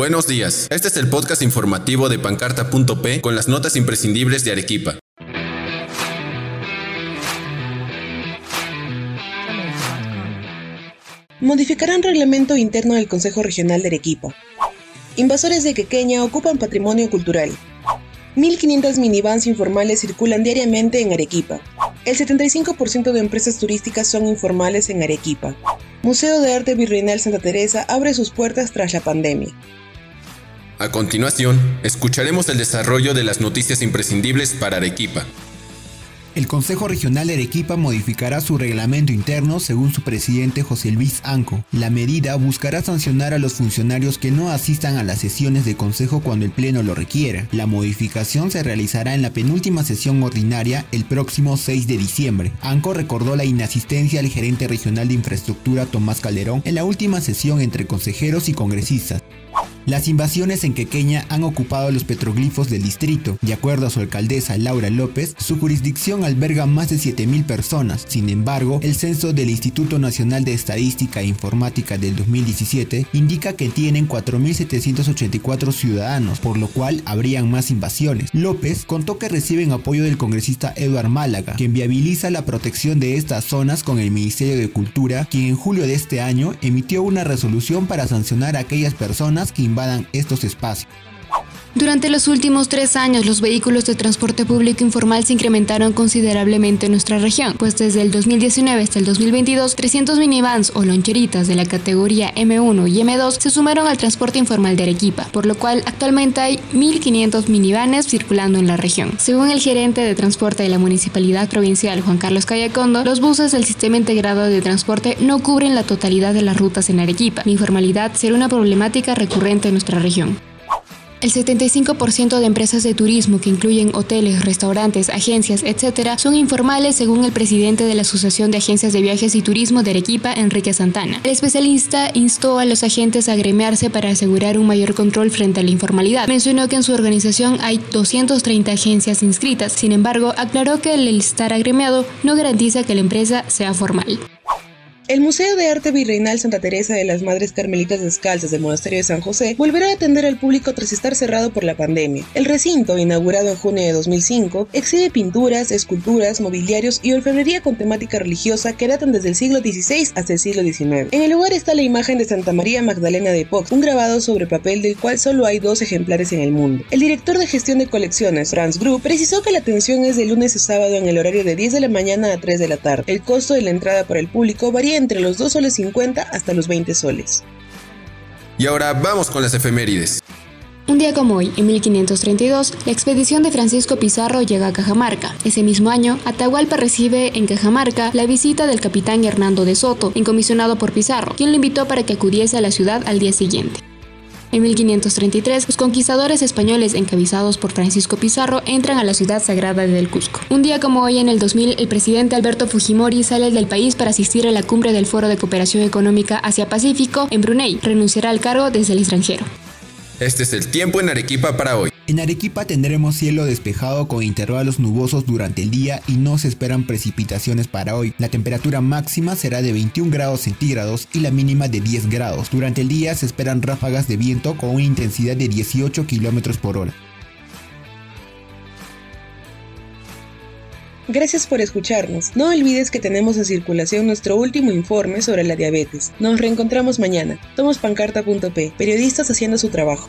Buenos días, este es el podcast informativo de pancarta.p con las notas imprescindibles de Arequipa. Modificarán reglamento interno del Consejo Regional de Arequipa. Invasores de Quequeña ocupan patrimonio cultural. 1.500 minivans informales circulan diariamente en Arequipa. El 75% de empresas turísticas son informales en Arequipa. Museo de Arte Virreinal Santa Teresa abre sus puertas tras la pandemia. A continuación, escucharemos el desarrollo de las noticias imprescindibles para Arequipa. El Consejo Regional de Arequipa modificará su reglamento interno según su presidente José Luis Anco. La medida buscará sancionar a los funcionarios que no asistan a las sesiones de consejo cuando el Pleno lo requiera. La modificación se realizará en la penúltima sesión ordinaria el próximo 6 de diciembre. Anco recordó la inasistencia al gerente regional de infraestructura Tomás Calderón en la última sesión entre consejeros y congresistas. Las invasiones en Quequeña han ocupado los petroglifos del distrito. De acuerdo a su alcaldesa Laura López, su jurisdicción alberga más de 7.000 personas. Sin embargo, el censo del Instituto Nacional de Estadística e Informática del 2017 indica que tienen 4.784 ciudadanos, por lo cual habrían más invasiones. López contó que reciben apoyo del congresista Eduard Málaga, quien viabiliza la protección de estas zonas con el Ministerio de Cultura, quien en julio de este año emitió una resolución para sancionar a aquellas personas que invadan estos espacios. Durante los últimos tres años, los vehículos de transporte público informal se incrementaron considerablemente en nuestra región, pues desde el 2019 hasta el 2022, 300 minivans o loncheritas de la categoría M1 y M2 se sumaron al transporte informal de Arequipa, por lo cual actualmente hay 1.500 minivanes circulando en la región. Según el gerente de transporte de la Municipalidad Provincial, Juan Carlos Callacondo, los buses del Sistema Integrado de Transporte no cubren la totalidad de las rutas en Arequipa. La informalidad será una problemática recurrente en nuestra región. El 75% de empresas de turismo, que incluyen hoteles, restaurantes, agencias, etc., son informales según el presidente de la Asociación de Agencias de Viajes y Turismo de Arequipa, Enrique Santana. El especialista instó a los agentes a agremiarse para asegurar un mayor control frente a la informalidad. Mencionó que en su organización hay 230 agencias inscritas, sin embargo, aclaró que el estar agremiado no garantiza que la empresa sea formal. El Museo de Arte Virreinal Santa Teresa de las Madres Carmelitas Descalzas del Monasterio de San José volverá a atender al público tras estar cerrado por la pandemia. El recinto, inaugurado en junio de 2005, exhibe pinturas, esculturas, mobiliarios y orfebrería con temática religiosa que datan desde el siglo XVI hasta el siglo XIX. En el lugar está la imagen de Santa María Magdalena de Pox, un grabado sobre papel del cual solo hay dos ejemplares en el mundo. El director de gestión de colecciones, Franz Group, precisó que la atención es de lunes a sábado en el horario de 10 de la mañana a 3 de la tarde. El costo de la entrada para el público varía entre los 2 soles 50 hasta los 20 soles. Y ahora vamos con las efemérides. Un día como hoy, en 1532, la expedición de Francisco Pizarro llega a Cajamarca. Ese mismo año, Atahualpa recibe en Cajamarca la visita del capitán Hernando de Soto, incomisionado por Pizarro, quien lo invitó para que acudiese a la ciudad al día siguiente. En 1533, los conquistadores españoles encabezados por Francisco Pizarro entran a la ciudad sagrada del Cusco. Un día como hoy, en el 2000, el presidente Alberto Fujimori sale del país para asistir a la cumbre del Foro de Cooperación Económica Asia-Pacífico en Brunei. Renunciará al cargo desde el extranjero. Este es el tiempo en Arequipa para hoy. En Arequipa tendremos cielo despejado con intervalos nubosos durante el día y no se esperan precipitaciones para hoy. La temperatura máxima será de 21 grados centígrados y la mínima de 10 grados. Durante el día se esperan ráfagas de viento con una intensidad de 18 kilómetros por hora. Gracias por escucharnos. No olvides que tenemos en circulación nuestro último informe sobre la diabetes. Nos reencontramos mañana. Somos pancarta.p, periodistas haciendo su trabajo.